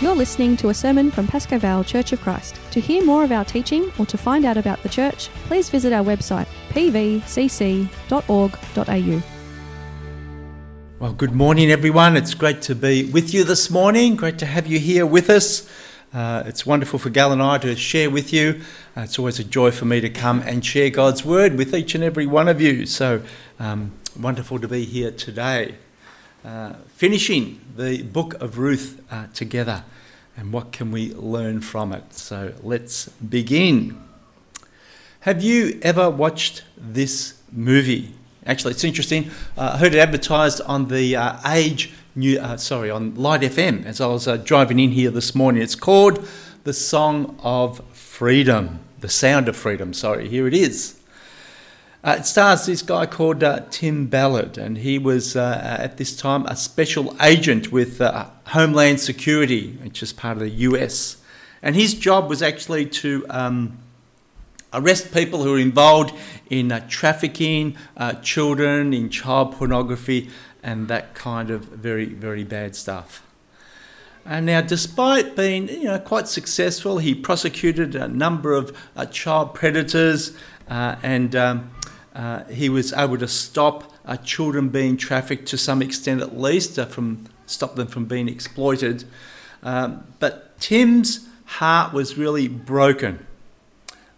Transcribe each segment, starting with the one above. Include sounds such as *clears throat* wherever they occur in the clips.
You're listening to a sermon from Pascoe Vale Church of Christ. To hear more of our teaching or to find out about the church, please visit our website pvcc.org.au. Well, good morning, everyone. It's great to be with you this morning. Great to have you here with us. Uh, it's wonderful for Gal and I to share with you. Uh, it's always a joy for me to come and share God's word with each and every one of you. So um, wonderful to be here today. Uh, finishing the book of Ruth uh, together and what can we learn from it. So let's begin. Have you ever watched this movie? Actually, it's interesting. Uh, I heard it advertised on the uh, Age new, uh, sorry, on Light FM as I was driving in here this morning. It's called The Song of Freedom, The Sound of Freedom. Sorry, here it is. Uh, it stars this guy called uh, Tim Ballard, and he was uh, at this time a special agent with uh, Homeland Security, which is part of the US. And his job was actually to um, arrest people who were involved in uh, trafficking uh, children, in child pornography, and that kind of very, very bad stuff. And now, despite being you know, quite successful, he prosecuted a number of child predators and um, uh, he was able to stop uh, children being trafficked to some extent, at least, uh, from stop them from being exploited. Um, but Tim's heart was really broken,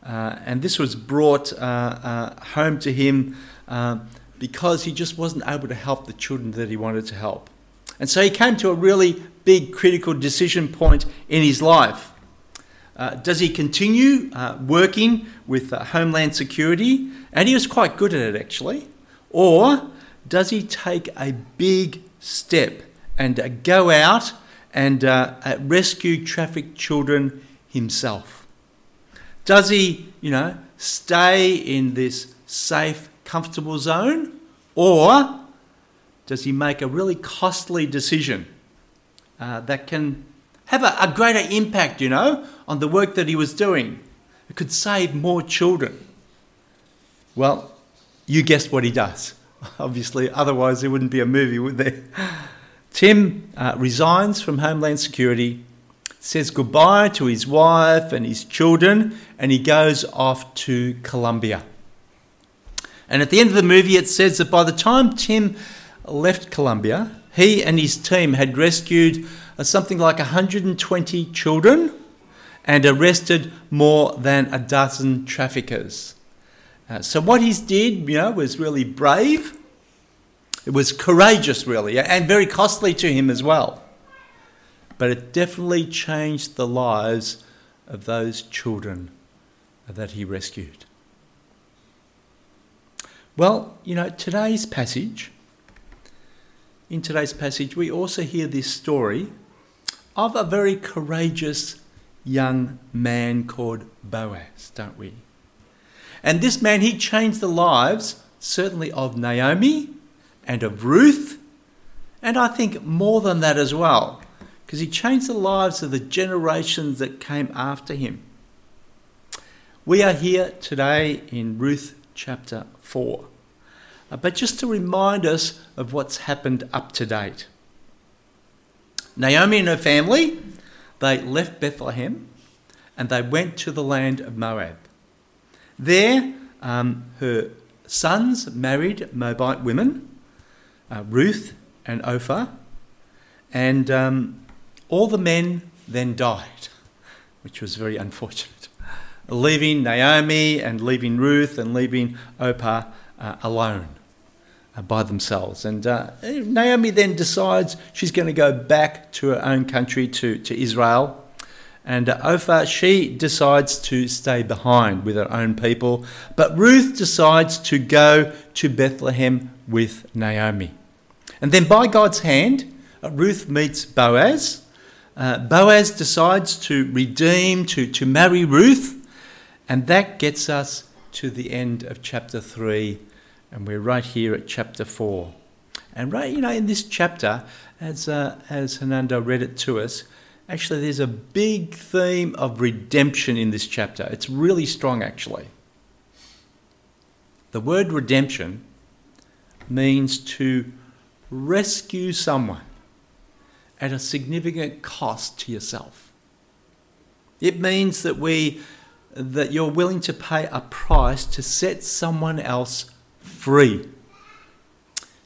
uh, and this was brought uh, home to him because he just wasn't able to help the children that he wanted to help. And so he came to a really big critical decision point in his life. Uh, does he continue uh, working with uh, Homeland Security? And he was quite good at it actually. Or does he take a big step and uh, go out and uh, rescue trafficked children himself? Does he, you know, stay in this safe, comfortable zone? Or does he make a really costly decision that can have a, a greater impact, you know, on the work that he was doing. It could save more children. Well, you guessed what he does. *laughs* Obviously, otherwise there wouldn't be a movie, would there? *laughs* Tim uh, resigns from Homeland Security, says goodbye to his wife and his children, and he goes off to Colombia. And at the end of the movie, it says that by the time Tim left Colombia, he and his team had rescued something like 120 children and arrested more than a dozen traffickers. Uh, so what he did, you know, was really brave. It was courageous, really, and very costly to him as well. But it definitely changed the lives of those children that he rescued. Well, you know, today's passage, in today's passage, we also hear this story of a very courageous young man called Boaz, don't we? And this man, he changed the lives, certainly of Naomi and of Ruth, and I think more than that as well, because he changed the lives of the generations that came after him. We are here today in Ruth chapter 4, uh, but just to remind us of what's happened up to date. Naomi and her family, they left Bethlehem and they went to the land of Moab. There, um, her sons married Moabite women, uh, Ruth and Orpah, and um, all the men then died, which was very unfortunate, leaving Naomi and leaving Ruth and leaving Orpah uh, alone. Uh, by themselves. And uh, Naomi then decides she's going to go back to her own country, to, to Israel. And uh, Orpah, she decides to stay behind with her own people. But Ruth decides to go to Bethlehem with Naomi. And then by God's hand, uh, Ruth meets Boaz. Uh, Boaz decides to redeem, to, to marry Ruth. And that gets us to the end of chapter 3 and we're right here at chapter 4. And right, you know, in this chapter, as, uh, as Hernando read it to us, actually there's a big theme of redemption in this chapter. It's really strong, actually. The word redemption means to rescue someone at a significant cost to yourself. It means that we that you're willing to pay a price to set someone else free,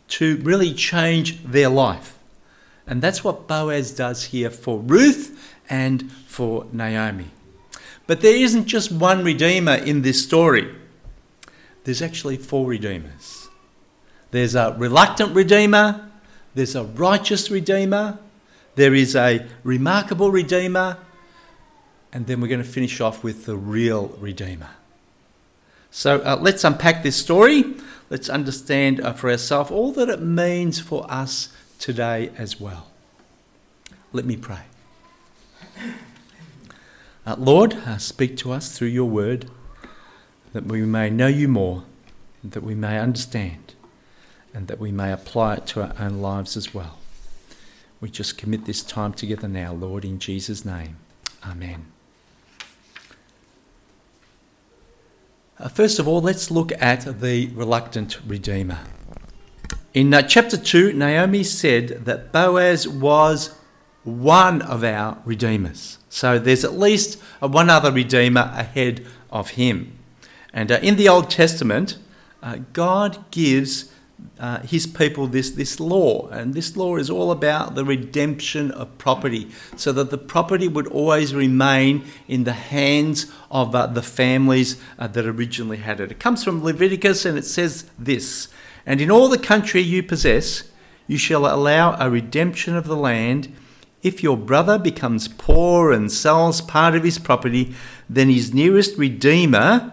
to really change their life. And that's what Boaz does here for Ruth and for Naomi. But there isn't just one redeemer in this story. There's actually four redeemers. There's a reluctant redeemer, there's a righteous redeemer, there is a remarkable redeemer, and then we're going to finish off with the real redeemer. So uh, let's unpack this story. Let's understand uh, for ourselves all that it means for us today as well. Let me pray. Uh, Lord, uh, speak to us through your word that we may know you more, that we may understand, and that we may apply it to our own lives as well. We just commit this time together now, Lord, in Jesus' name. Amen. First of all, let's look at the reluctant Redeemer. In uh, chapter 2, Naomi said that Boaz was one of our Redeemers. So there's at least one other Redeemer ahead of him. And uh, in the Old Testament, uh, God gives uh, his people this, this law, and this law is all about the redemption of property, so that the property would always remain in the hands of uh, the families uh, that originally had it. It comes from Leviticus and it says this And in all the country you possess, you shall allow a redemption of the land if your brother becomes poor and sells part of his property, then his nearest redeemer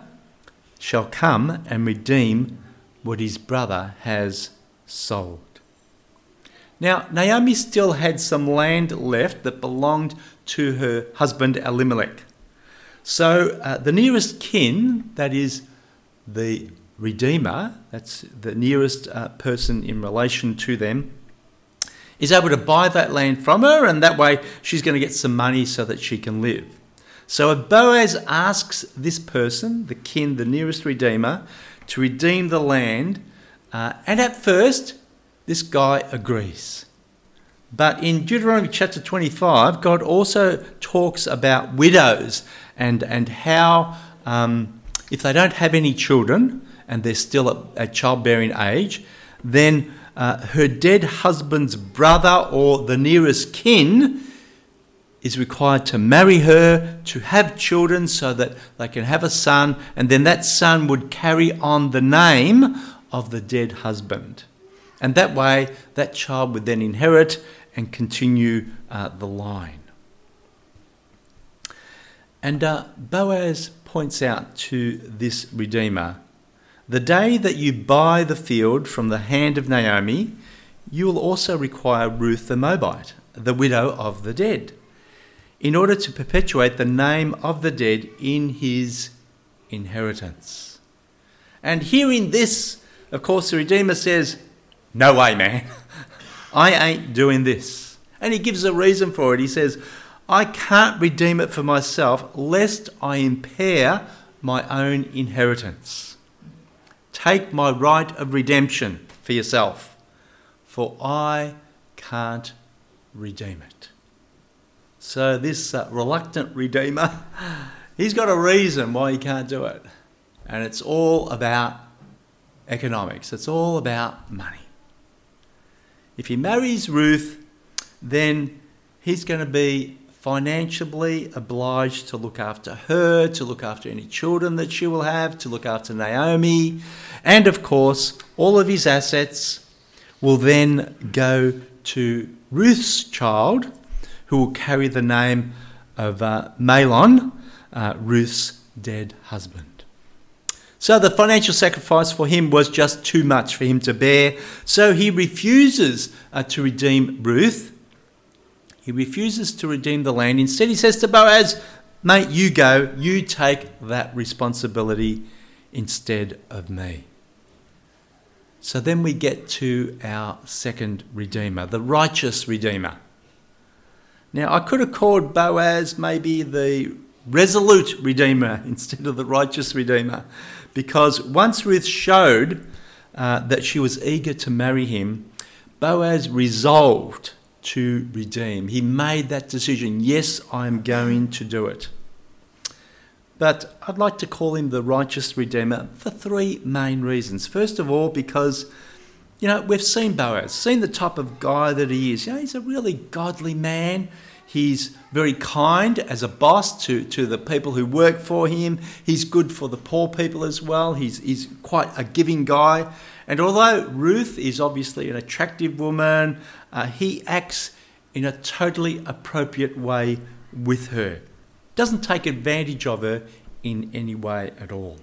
shall come and redeem what his brother has sold. Now, Naomi still had some land left that belonged to her husband Elimelech. So, uh, the nearest kin, that is the Redeemer, that's the nearest uh, person in relation to them, is able to buy that land from her, and that way she's going to get some money so that she can live. So Boaz asks this person, the kin, the nearest redeemer, to redeem the land, uh, and at first, this guy agrees. But in Deuteronomy chapter 25, God also talks about widows and, and how, um, if they don't have any children and they're still at, at childbearing age, then uh, her dead husband's brother or the nearest kin is required to marry her, to have children so that they can have a son, and then that son would carry on the name of the dead husband. And that way, that child would then inherit and continue uh, the line. And uh, Boaz points out to this Redeemer the day that you buy the field from the hand of Naomi, you will also require Ruth the Moabite, the widow of the dead, in order to perpetuate the name of the dead in his inheritance. And hearing this, of course, the Redeemer says, No way, man. *laughs* I ain't doing this. And he gives a reason for it. He says, I can't redeem it for myself, lest I impair my own inheritance. Take my right of redemption for yourself, for I can't redeem it. So, this uh, reluctant redeemer, *laughs* he's got a reason why he can't do it. And it's all about economics, it's all about money. If he marries Ruth, then he's going to be financially obliged to look after her, to look after any children that she will have, to look after Naomi, and of course, all of his assets will then go to Ruth's child, who will carry the name of uh, Mahlon, uh, Ruth's dead husband. So the financial sacrifice for him was just too much for him to bear. So he refuses uh, to redeem Ruth he refuses to redeem the land. Instead, he says to Boaz, Mate, you go, you take that responsibility instead of me. So then we get to our second Redeemer, the righteous Redeemer. Now, I could have called Boaz maybe the resolute Redeemer *laughs* instead of the righteous Redeemer, because once Ruth showed uh, that she was eager to marry him, Boaz resolved to redeem. He made that decision. Yes, I'm going to do it. But I'd like to call him the righteous redeemer for three main reasons. First of all, because you know, we've seen Boaz, seen the type of guy that he is. You know, he's a really godly man. He's very kind as a boss to, to the people who work for him. He's good for the poor people as well. He's, he's quite a giving guy. And although Ruth is obviously an attractive woman, uh, he acts in a totally appropriate way with her. Doesn't take advantage of her in any way at all.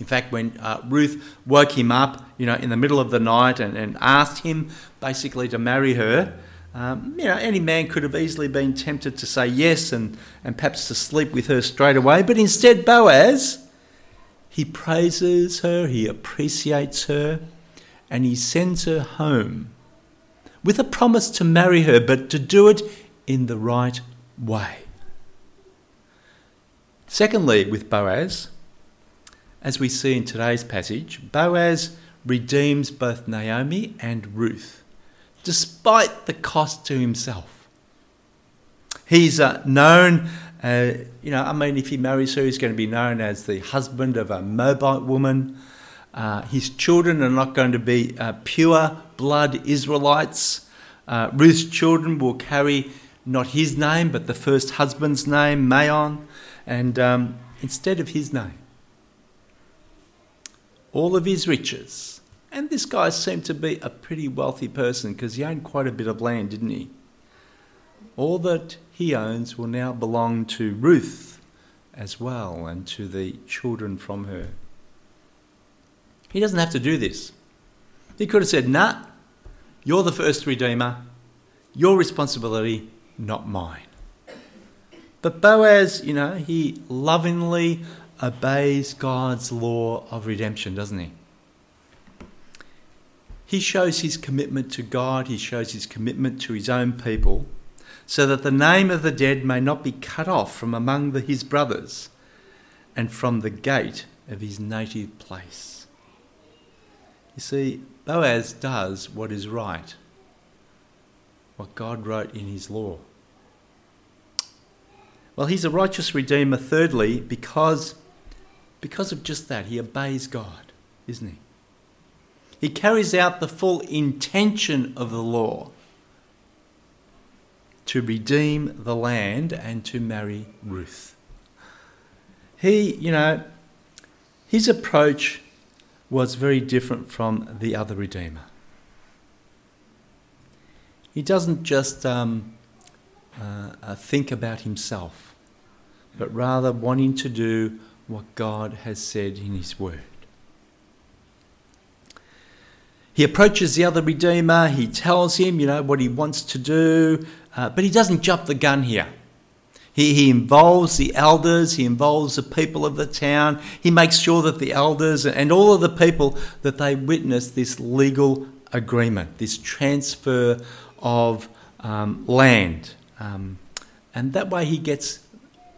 In fact, when uh, Ruth woke him up, you know, in the middle of the night and, and asked him basically to marry her, um, you know, any man could have easily been tempted to say yes and, and perhaps to sleep with her straight away. But instead, Boaz, he praises her, he appreciates her, and he sends her home with a promise to marry her, but to do it in the right way. Secondly, with Boaz, as we see in today's passage, Boaz redeems both Naomi and Ruth, despite the cost to himself. He's uh, known, uh, you know, I mean, if he marries her, he's going to be known as the husband of a Moabite woman. Uh, his children are not going to be uh, pure blood Israelites. Uh, Ruth's children will carry not his name, but the first husband's name, Mahlon, and um, instead of his name all of his riches. And this guy seemed to be a pretty wealthy person because he owned quite a bit of land, didn't he? All that he owns will now belong to Ruth as well and to the children from her. He doesn't have to do this. He could have said, Nah, you're the first redeemer, your responsibility, not mine. But Boaz, you know, he lovingly obeys God's law of redemption, doesn't he? He shows his commitment to God, he shows his commitment to his own people, so that the name of the dead may not be cut off from among the, his brothers and from the gate of his native place. You see, Boaz does what is right, what God wrote in his law. Well, he's a righteous redeemer, thirdly, because because of just that, he obeys God, isn't he? He carries out the full intention of the law to redeem the land and to marry Ruth. He, you know, his approach was very different from the other Redeemer. He doesn't just um, uh, uh, think about himself, but rather wanting to do what God has said in His Word. He approaches the other Redeemer, he tells him, you know, what he wants to do, uh, but he doesn't jump the gun here. He, he involves the elders, he involves the people of the town, he makes sure that the elders and all of the people that they witness this legal agreement, this transfer of um, land. Um, and that way he gets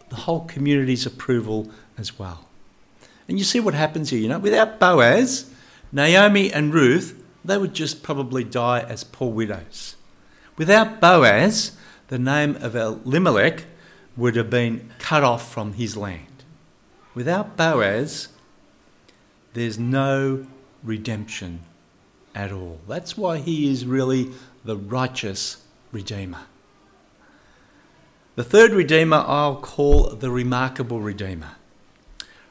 the whole community's approval as well. And you see what happens here, you know, without Boaz, Naomi and Ruth, they would just probably die as poor widows. Without Boaz, the name of Elimelech would have been cut off from his land. Without Boaz, there's no redemption at all. That's why he is really the righteous Redeemer. The third Redeemer I'll call the remarkable Redeemer.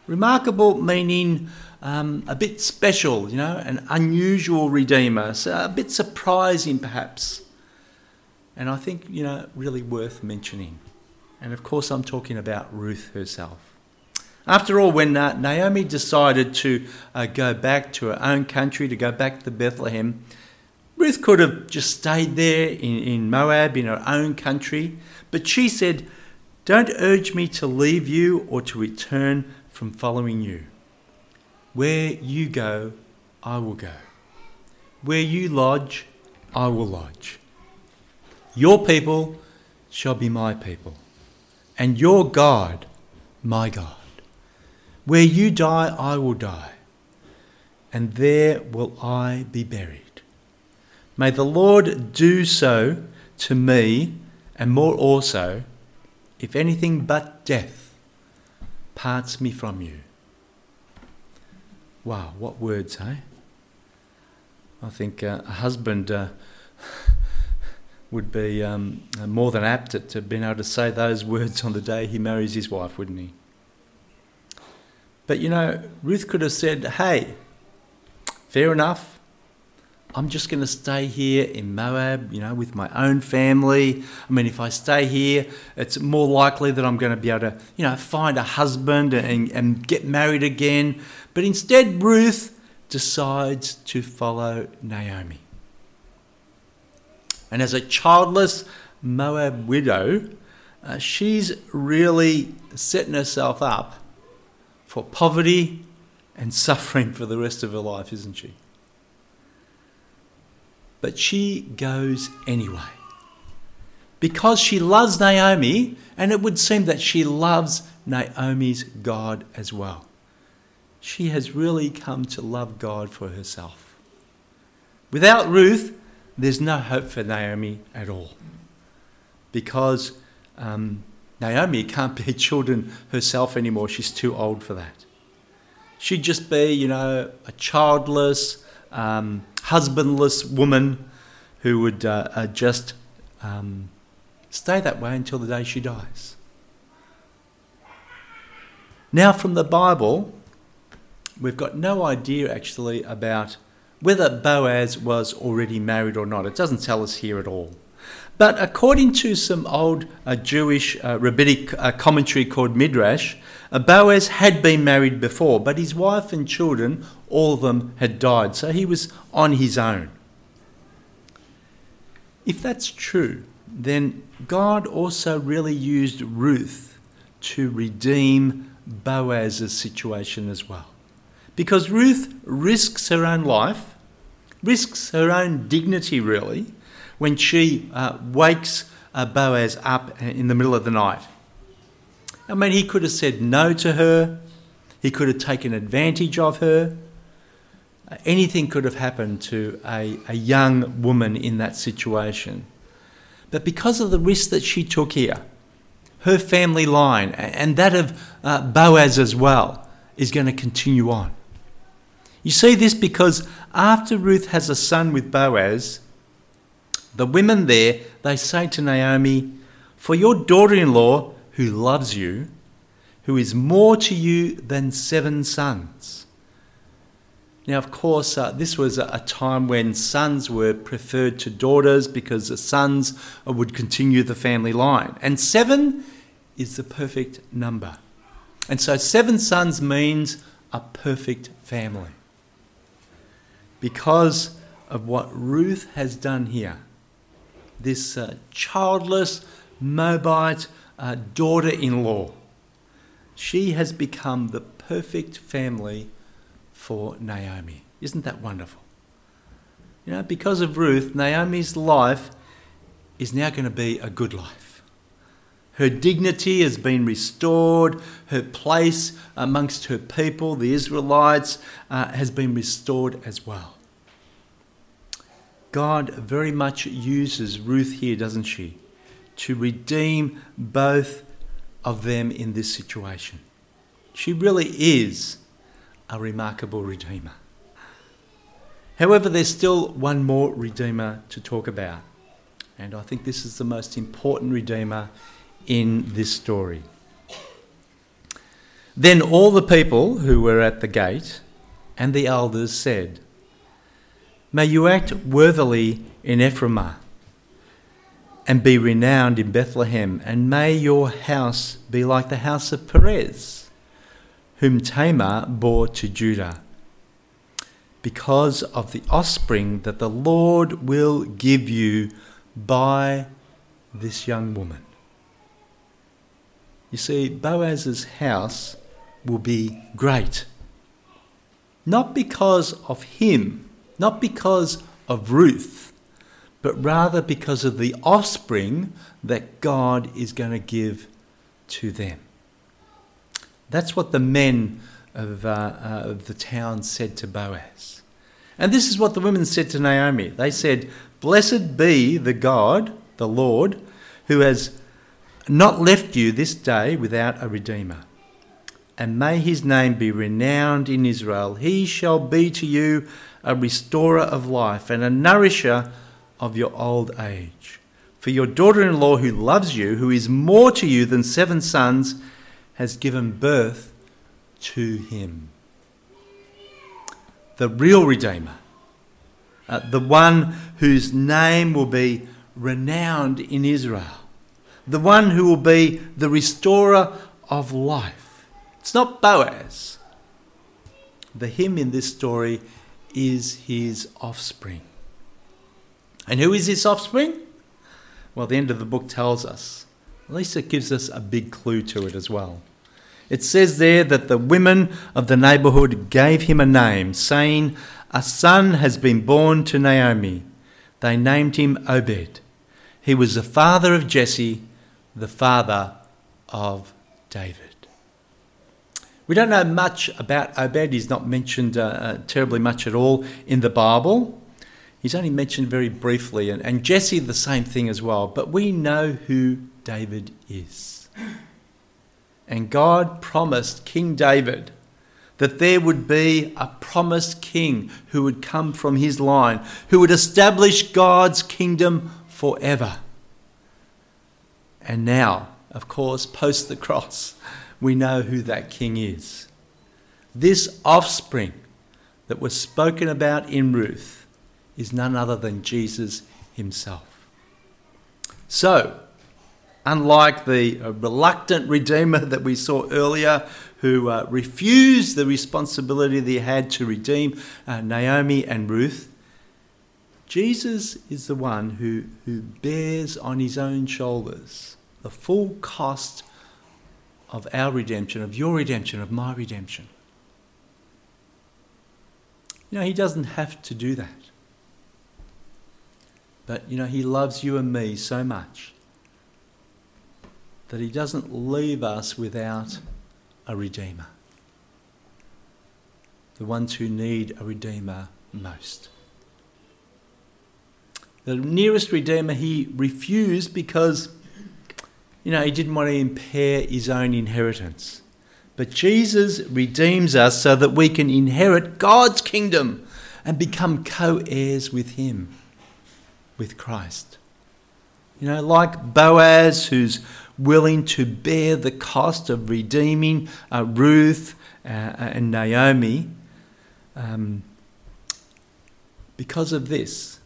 Remarkable meaning um, a bit special, you know, an unusual Redeemer, so a bit surprising perhaps. And I think, you know, really worth mentioning. And of course, I'm talking about Ruth herself. After all, when uh, Naomi decided to uh, go back to her own country, to go back to Bethlehem, Ruth could have just stayed there in, in Moab, in her own country. But she said, Don't urge me to leave you or to return from following you. Where you go, I will go. Where you lodge, I will lodge. Your people shall be my people, and your God, my God. Where you die, I will die, and there will I be buried. May the Lord do so to me, and more also, if anything but death parts me from you. Wow, what words, hey? I think uh, a husband uh, would be um, more than apt to, have been able to say those words on the day he marries his wife, wouldn't he? But you know, Ruth could have said, hey, fair enough. I'm just going to stay here in Moab, you know, with my own family. I mean, if I stay here, it's more likely that I'm going to be able to, you know, find a husband and, and get married again. But instead, Ruth decides to follow Naomi. And as a childless Moab widow, uh, she's really setting herself up for poverty and *laughs* suffering for the rest of her life, isn't she? But she goes anyway. Because she loves Naomi, and it would seem that she loves Naomi's God as well she has really come to love God for herself. Without Ruth, there's no hope for Naomi at all. Because um, Naomi can't bear *laughs* children herself anymore. She's too old for that. She'd just be, you know, a childless, um, husbandless woman who would uh, uh, just um, stay that way until the day she dies. Now, from the Bible, we've got no idea actually about whether Boaz was already married or not. It doesn't tell us here at all. But according to some old uh, Jewish uh, rabbinic uh, commentary called Midrash, Boaz had been married before, but his wife and children, all of them had died, so he was on his own. If that's true, then God also really used Ruth to redeem Boaz's situation as well. Because Ruth risks her own life, risks her own dignity really, when she uh, wakes uh, Boaz up in the middle of the night. I mean, he could have said no to her, he could have taken advantage of her. Anything could have happened to a, a young woman in that situation. But because of the risk that she took here, her family line and that of uh, Boaz as well is going to continue on. You see this because after Ruth has a son with Boaz, the women there, they say to Naomi, For your daughter in law, who loves you, who is more to you than seven sons. Now, of course, uh, this was a, time when sons were preferred to daughters because the sons would continue the family line. And seven is the perfect number. And so, seven sons means a perfect family because of what Ruth has done here. This uh, childless Moabite uh, daughter in law. She has become the perfect family for Naomi. Isn't that wonderful? You know, because of Ruth, Naomi's life is now going to be a good life. Her dignity has been restored. Her place amongst her people, the Israelites, uh, has been restored as well. God very much uses Ruth here, doesn't she, to redeem both of them in this situation. She really is a remarkable redeemer. However, there's still one more redeemer to talk about, and I think this is the most important redeemer in this story. Then all the people who were at the gate and the elders said, May you act worthily in Ephrathah and be renowned in Bethlehem, and may your house be like the house of Perez, whom Tamar bore to Judah, because of the offspring that the Lord will give you by this young woman. You see, Boaz's house will be great, not because of him not because of Ruth, but rather because of the offspring that God is going to give to them. That's what the men of, uh, uh, of the town said to Boaz. And this is what the women said to Naomi. They said, Blessed be the God, the Lord, who has not left you this day without a redeemer. And may his name be renowned in Israel. He shall be to you a restorer of life and a nourisher of your old age. For your daughter in law, who loves you, who is more to you than seven sons, has given birth to him. The real Redeemer, uh, the one whose name will be renowned in Israel, the one who will be the restorer of life. It's not Boaz. The him in this story is his offspring. And who is his offspring? Well, the end of the book tells us. At least it gives us a big clue to it as well. It says there that the women of the neighborhood gave him a name, saying, A son has been born to Naomi. They named him Obed. He was the father of Jesse, the father of David. We don't know much about Obed. He's not mentioned uh, uh, terribly much at all in the Bible. He's only mentioned very briefly, and, and Jesse the same thing as well. But we know who David is. And God promised King David that there would be a promised king who would come from his line, who would establish God's kingdom forever. And now, of course, post the cross, we know who that king is. This offspring that was spoken about in Ruth is none other than Jesus himself. So, unlike the uh, reluctant Redeemer *laughs* that we saw earlier, who uh, refused the responsibility he had to redeem uh, Naomi and Ruth, Jesus is the one who, who bears on his own shoulders the full cost of our redemption, of your redemption, of my redemption. You know, he doesn't have to do that. But, you know, he loves you and me so much that he doesn't leave us without a redeemer. The ones who need a redeemer most. The nearest redeemer he refused because you know, he didn't want to impair his own inheritance. But Jesus redeems us so that we can inherit God's kingdom and become co heirs with him, with Christ. You know, like Boaz, who's willing to bear the cost of redeeming uh, Ruth uh, and Naomi. Um, because of this,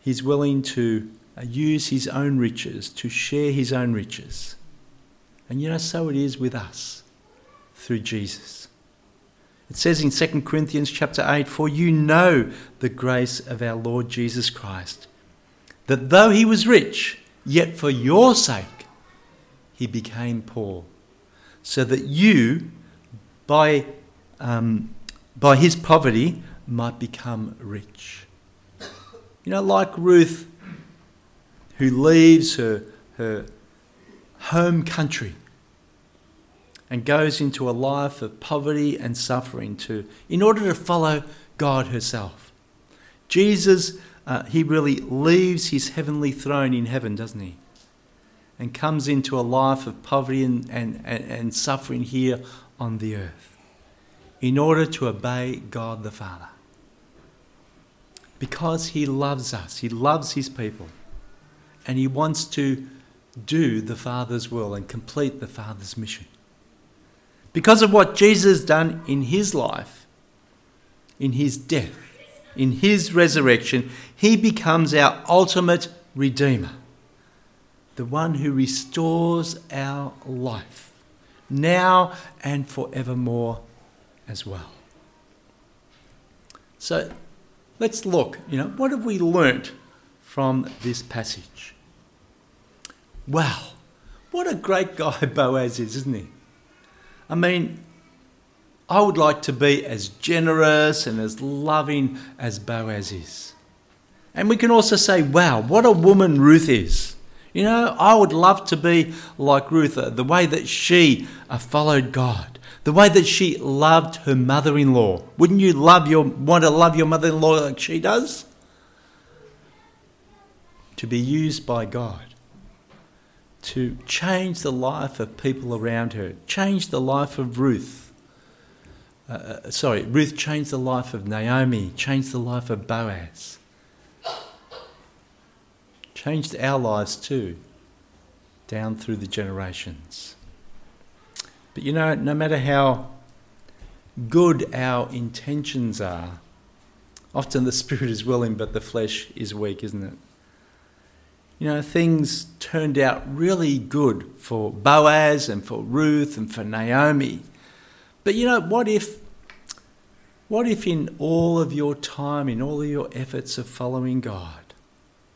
he's willing to use his own riches, to share his own riches. And you know, so it is with us through Jesus. It says in 2 Corinthians chapter 8, For you know the grace of our Lord Jesus Christ, that though he was rich, yet for your sake he became poor, so that you, by, um, by his poverty, might become rich. You know, like Ruth who leaves her, her home country and goes into a life of poverty and suffering to, in order to follow God herself. Jesus, uh, he really leaves his heavenly throne in heaven, doesn't he? And comes into a life of poverty and, and, and, and suffering here on the earth in order to obey God the Father. Because he loves us, he loves his people and he wants to do the Father's will and complete the Father's mission. Because of what Jesus done in his life, in his death, in his resurrection, he becomes our ultimate Redeemer, the one who restores our life, now and forevermore as well. So let's look, you know, what have we learnt from this passage? Wow, what a great guy *laughs* Boaz is, isn't he? I mean, I would like to be as generous and as loving as Boaz is. And we can also say, wow, what a woman Ruth is. You know, I would love to be like Ruth, the way that she uh, followed God, the way that she loved her mother-in-law. Wouldn't you love your want to love your mother-in-law like she does? To be used by God to change the life of people around her, change the life of Ruth. Uh, uh sorry, Ruth changed the life of Naomi, changed the life of Boaz changed our lives too, down through the generations. But you know, no matter how good our intentions are, often the *laughs* spirit is willing, but the flesh is weak, isn't it? You know, things turned out really good for Boaz and for Ruth and for Naomi. But you know, what if what if in all of your time, in all of your efforts of following God,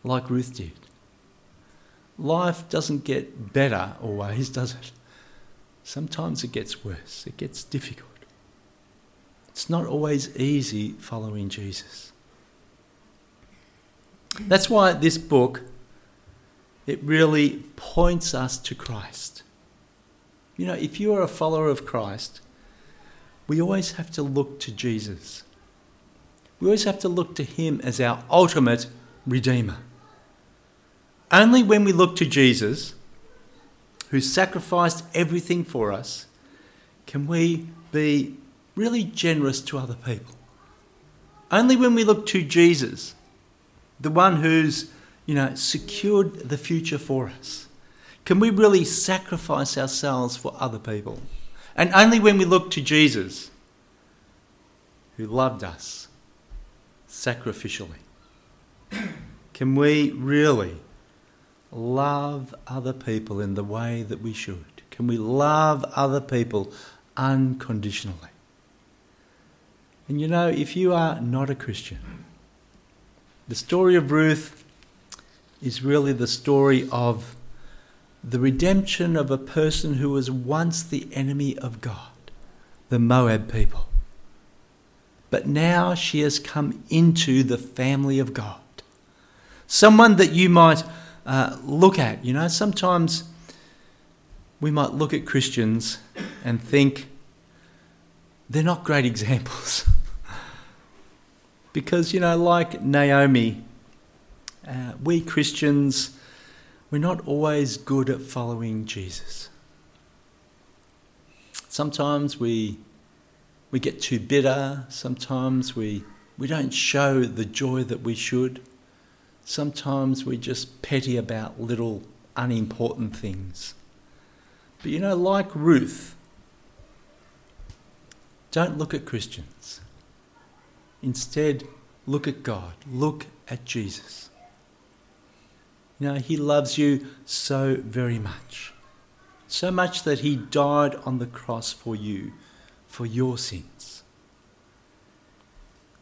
like Ruth did, life doesn't get better always, *laughs* does it? Sometimes it gets worse, it gets difficult. It's not always easy following Jesus. That's why this book it really points us to Christ. You know, if you are a follower of Christ, we always have to look to Jesus. We always have to look to him as our ultimate redeemer. Only when we look to Jesus, who sacrificed everything for us, can we be really generous to other people. Only when we look to Jesus, the one who's, you know, secured the future for us, can we really sacrifice ourselves for other people. And only when we look to Jesus, who loved us sacrificially, *clears throat* can we really love other people in the way that we should? Can we love other people unconditionally? And you know, if you are not a Christian, the story of Ruth is really the story of the redemption of a person who was once the enemy of God, the Moab people. But now she has come into the family of God. Someone that you might uh, look at. You know, sometimes we might look at Christians and think they're not great *laughs* examples. because, you know, like Naomi, uh, we Christians, we're not always good at following Jesus. Sometimes we, we get too bitter, sometimes we, we don't show the joy that we should. Sometimes we're just petty about little unimportant things. But you know, like Ruth, don't look at Christians. Instead, look at God. Look at Jesus. You know, He loves you so very much. So much that He died on the cross for you, for your sins.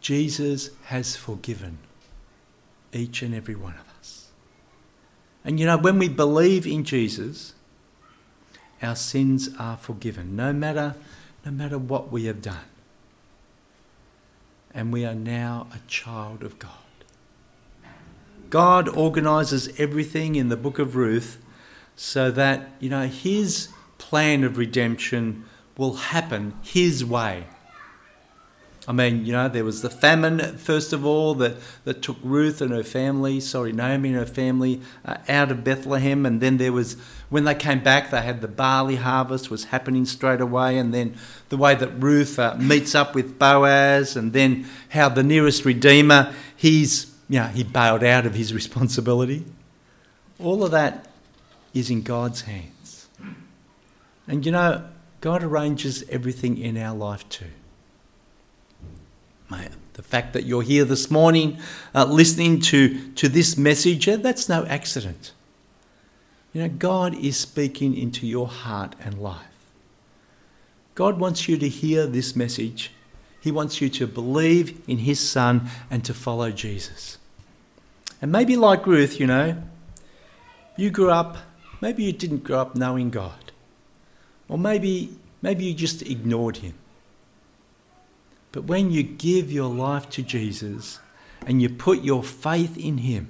Jesus has forgiven each and every one of us. And you know, when we believe in Jesus, our sins are forgiven, no matter, no matter what we have done. And we are now a child of God. God organises everything in the book of Ruth so that, you know, his plan of redemption will happen his way I mean, you know, there was the famine, first of all, that, that took Ruth and her family, sorry, Naomi and her family uh, out of Bethlehem. And then there was, when they came back, they had the barley harvest was happening straight away. And then the way that Ruth uh, meets up with Boaz, and then how the nearest Redeemer, he's, you know, he bailed out of his responsibility. All of that is in God's hands. And you know, God arranges everything in our life too the fact that you're here this morning uh, listening to, to this message, that's no accident. You know, God is speaking into your heart and life. God wants you to hear this message. He wants you to believe in His Son and to follow Jesus. And maybe like Ruth, you know, you grew up, maybe you didn't grow up knowing God. Or maybe, maybe you just ignored Him. But when you give your life to Jesus and you put your faith in Him,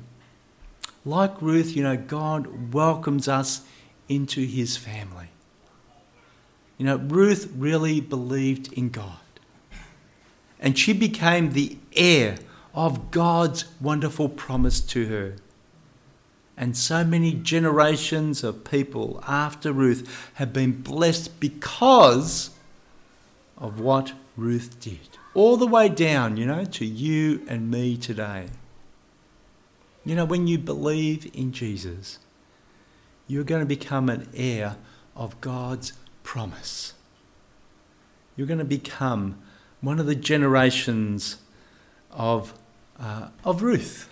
like Ruth, you know, God welcomes us into his family. You know, Ruth really believed in God. And she became the heir of God's wonderful promise to her. And so many generations of people after Ruth have been blessed because of what Ruth did. All the way down, you know, to you and me today. You know, when you believe in Jesus, you're going to become an heir of God's promise. You're going to become one of the generations of, uh, of Ruth.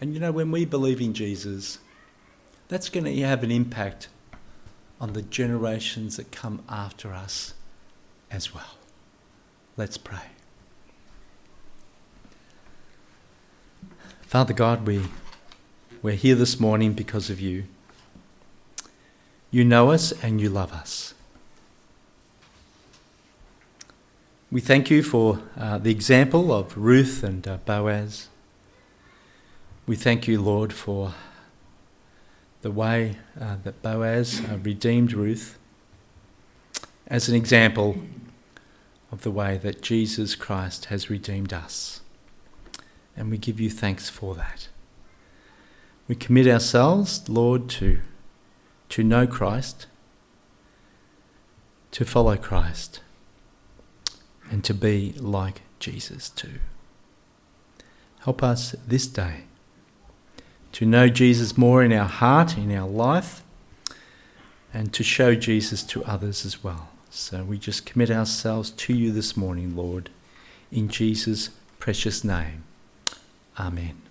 And you know, when we believe in Jesus, that's going to have an impact on the generations that come after us as well. Let's pray. Father God, we, we're here this morning because of you. You know us and you love us. We thank you for uh, the example of Ruth and uh, Boaz. We thank you, Lord, for the way uh, that Boaz uh, redeemed Ruth as an example of the way that Jesus Christ has redeemed us. And we give you thanks for that. We commit ourselves, Lord, to, to know Christ, to follow Christ, and to be like Jesus too. Help us this day to know Jesus more in our heart, in our life, and to show Jesus to others as well. So we just commit ourselves to you this morning, Lord, in Jesus' precious name. Amen.